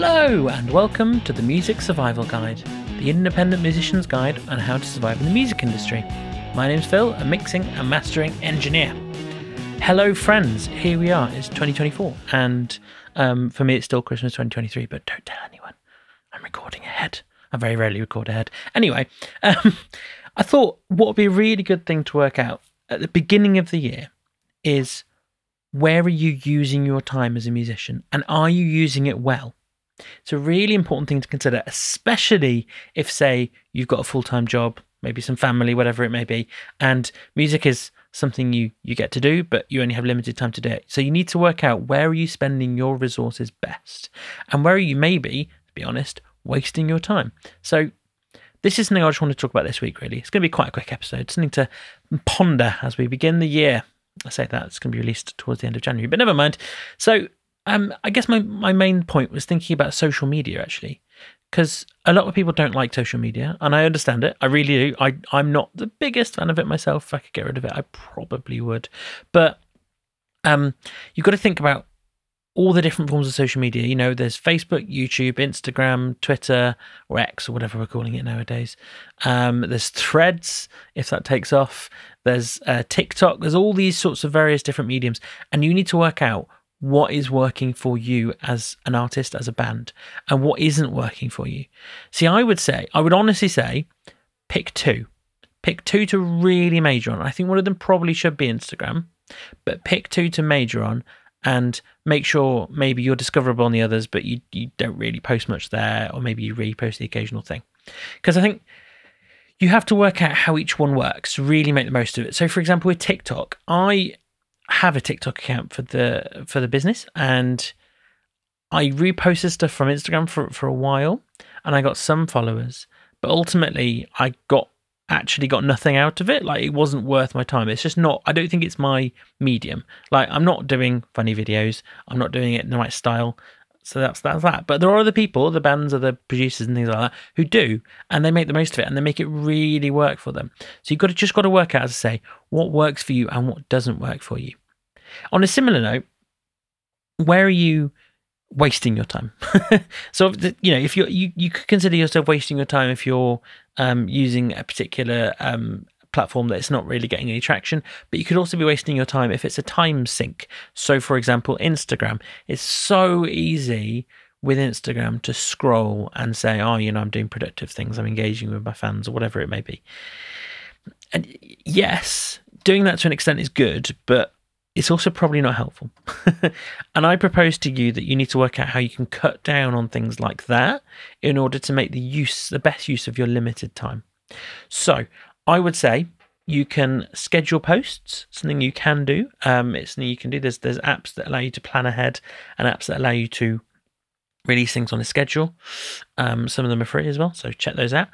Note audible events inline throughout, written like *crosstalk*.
Hello, and welcome to the Music Survival Guide, the independent musician's guide on how to survive in the music industry. My name's Phil, a mixing and mastering engineer. Hello, friends. Here we are. It's 2024, and um, for me, it's still Christmas 2023. But don't tell anyone. I'm recording ahead. I very rarely record ahead. Anyway, *laughs* um, I thought what would be a really good thing to work out at the beginning of the year is where are you using your time as a musician, and are you using it well? It's a really important thing to consider, especially if, say, you've got a full time job, maybe some family, whatever it may be, and music is something you you get to do, but you only have limited time to do it. So you need to work out where are you spending your resources best, and where are you maybe, to be honest, wasting your time. So this is something I just want to talk about this week. Really, it's going to be quite a quick episode, something to ponder as we begin the year. I say that it's going to be released towards the end of January, but never mind. So um, I guess my, my main point was thinking about social media actually, because a lot of people don't like social media, and I understand it. I really do. I I'm not the biggest fan of it myself. If I could get rid of it, I probably would. But um, you've got to think about all the different forms of social media. You know, there's Facebook, YouTube, Instagram, Twitter, or X, or whatever we're calling it nowadays. Um, there's Threads, if that takes off. There's uh, TikTok. There's all these sorts of various different mediums, and you need to work out what is working for you as an artist, as a band, and what isn't working for you. See, I would say, I would honestly say, pick two. Pick two to really major on. I think one of them probably should be Instagram, but pick two to major on and make sure maybe you're discoverable on the others, but you, you don't really post much there, or maybe you repost the occasional thing. Because I think you have to work out how each one works, really make the most of it. So, for example, with TikTok, I have a TikTok account for the for the business, and I reposted stuff from Instagram for for a while, and I got some followers, but ultimately I got actually got nothing out of it. Like it wasn't worth my time. It's just not. I don't think it's my medium. Like I'm not doing funny videos. I'm not doing it in the right style. So that's that's that. But there are other people, the bands, or the producers, and things like that, who do, and they make the most of it, and they make it really work for them. So you've got to just got to work out, as I say, what works for you and what doesn't work for you. On a similar note, where are you wasting your time? *laughs* so you know, if you you you could consider yourself wasting your time if you're um, using a particular um, platform that's not really getting any traction, but you could also be wasting your time if it's a time sink. So, for example, Instagram. It's so easy with Instagram to scroll and say, oh, you know, I'm doing productive things, I'm engaging with my fans, or whatever it may be. And yes, doing that to an extent is good, but it's also probably not helpful. *laughs* and I propose to you that you need to work out how you can cut down on things like that in order to make the use, the best use of your limited time. So, I would say you can schedule posts, something you can do. Um, it's something you can do. There's there's apps that allow you to plan ahead and apps that allow you to release things on a schedule. Um, some of them are free as well, so check those out.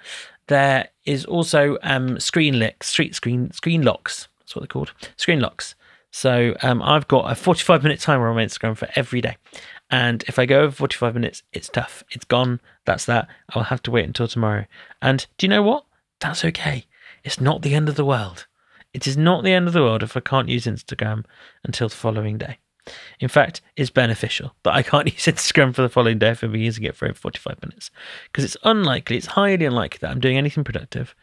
There is also um, screen licks, street screen screen locks. That's what they're called, screen locks. So um, I've got a 45 minute timer on my Instagram for every day. And if I go over 45 minutes, it's tough. It's gone. That's that. I'll have to wait until tomorrow. And do you know what? That's okay. It's not the end of the world. It is not the end of the world if I can't use Instagram until the following day. In fact, it's beneficial that I can't *laughs* use Instagram for the following day if I've been using it for over 45 minutes. Because it's unlikely, it's highly unlikely that I'm doing anything productive.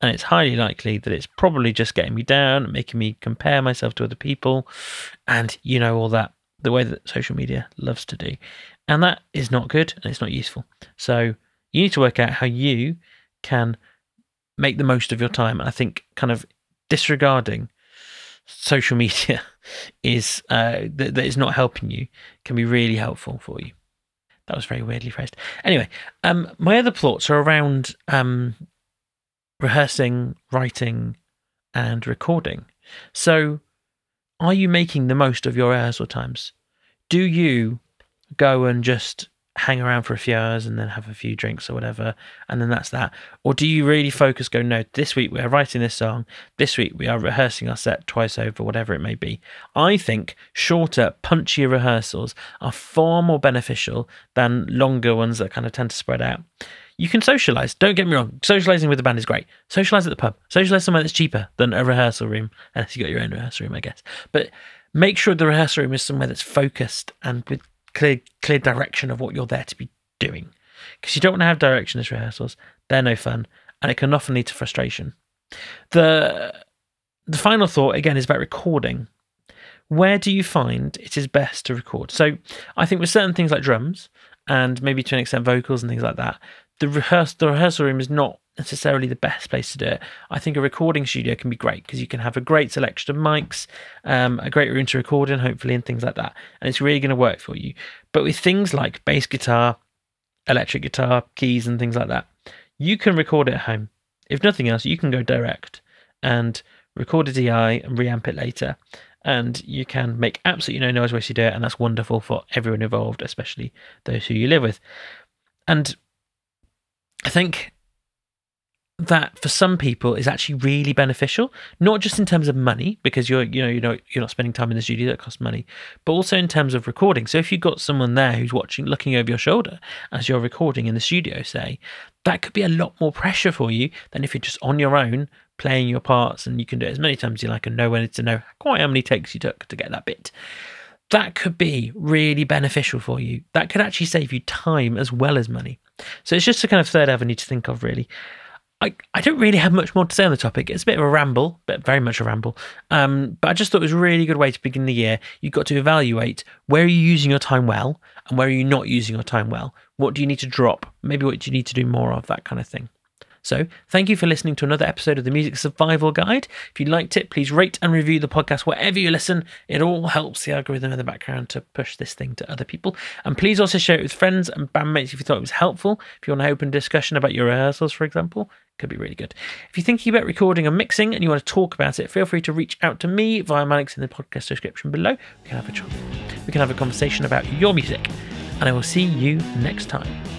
And it's highly likely that it's probably just getting me down, making me compare myself to other people. And you know, all that, the way that social media loves to do. And that is not good and it's not useful. So you need to work out how you can make the most of your time. And I think kind of disregarding social *laughs* media is uh, that, is not helping you can be really helpful for you. That was very weirdly phrased. Anyway, um, my other thoughts are around um, rehearsing, writing, and recording. So, are you making the most of your rehearsal times? Do you go and just hang around for a few hours and then have a few drinks or whatever, and then that's that? Or do you really focus, go, no, this week we are writing this song, this week we are rehearsing our set twice over, whatever it may be? I think shorter, punchier rehearsals are far more beneficial than longer ones that kind of tend to spread out. You can socialize. Don't get me wrong. Socializing with the band is great. Socialize at the pub. Socialize somewhere that's cheaper than a rehearsal room, unless you got your own rehearsal room, I guess. But make sure the rehearsal room is somewhere that's focused and with clear clear direction of what you're there to be doing. Because you don't want to have directionless rehearsals. They're no fun. And it can often lead to frustration. The the final thought again is about recording. Where do you find it is best to record? So I think with certain things like drums and maybe to an extent vocals and things like that, the rehearsal the rehearsal room is not necessarily the best place to do it. I think a recording studio can be great because you can have a great selection of mics, um, a great room to record in, hopefully, and things like that. And it's really going to work for you. But with things like bass guitar, electric guitar, keys, and things like that, you can record it at home. If nothing else, you can go direct and record a DI and reamp it later. And you can make absolutely no noise whilst you do it, and that's wonderful for everyone involved, especially those who you live with. And I think that for some people is actually really beneficial not just in terms of money because you're you know you know you're not spending time in the studio that costs money but also in terms of recording. So if you've got someone there who's watching looking over your shoulder as you're recording in the studio say that could be a lot more pressure for you than if you're just on your own playing your parts and you can do it as many times as you like and know when to know quite how many takes you took to get that bit. That could be really beneficial for you. That could actually save you time as well as money. So it's just a kind of third avenue to think of really I, I don't really have much more to say on the topic. It's a bit of a ramble, but very much a ramble. Um, but I just thought it was a really good way to begin the year. You've got to evaluate where are you using your time well and where are you not using your time well. What do you need to drop? Maybe what do you need to do more of, that kind of thing. So, thank you for listening to another episode of the Music Survival Guide. If you liked it, please rate and review the podcast wherever you listen. It all helps the algorithm in the background to push this thing to other people. And please also share it with friends and bandmates if you thought it was helpful. If you want to open discussion about your rehearsals, for example, it could be really good. If you're thinking about recording and mixing and you want to talk about it, feel free to reach out to me via my links in the podcast description below. We can have a we can have a conversation about your music, and I will see you next time.